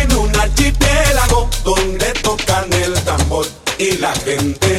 en un archipiélago donde tocan el tambor y la gente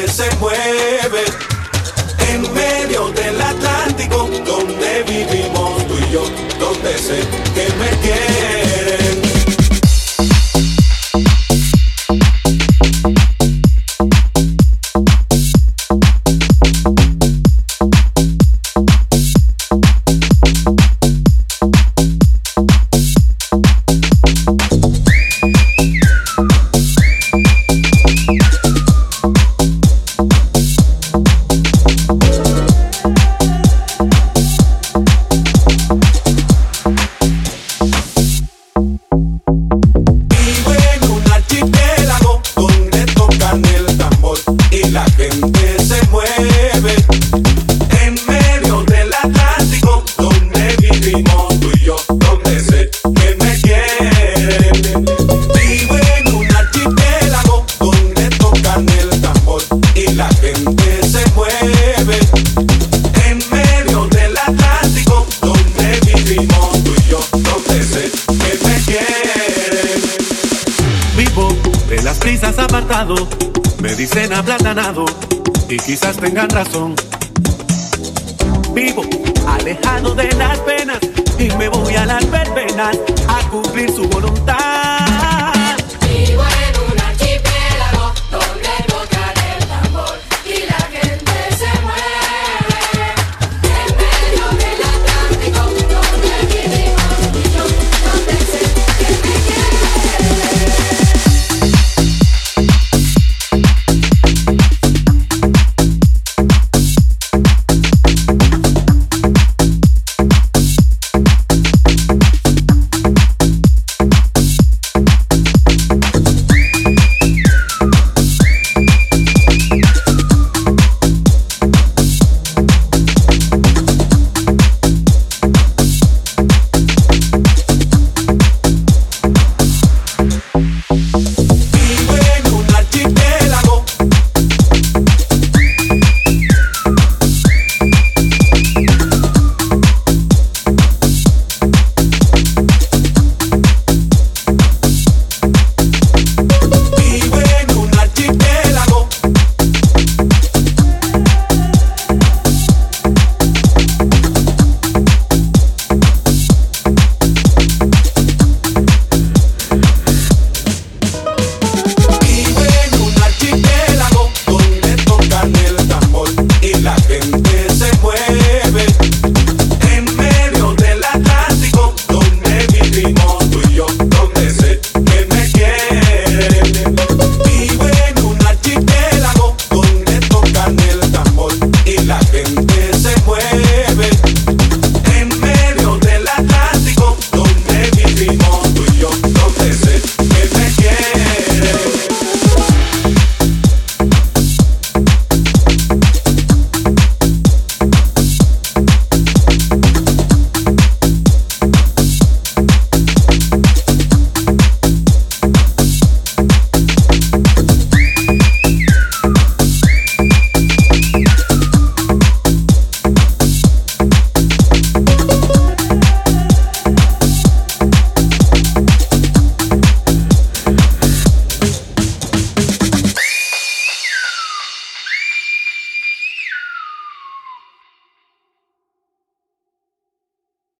Me dicen aplatanado y quizás tengan razón. Vivo alejado de las penas y me voy a las verbenas.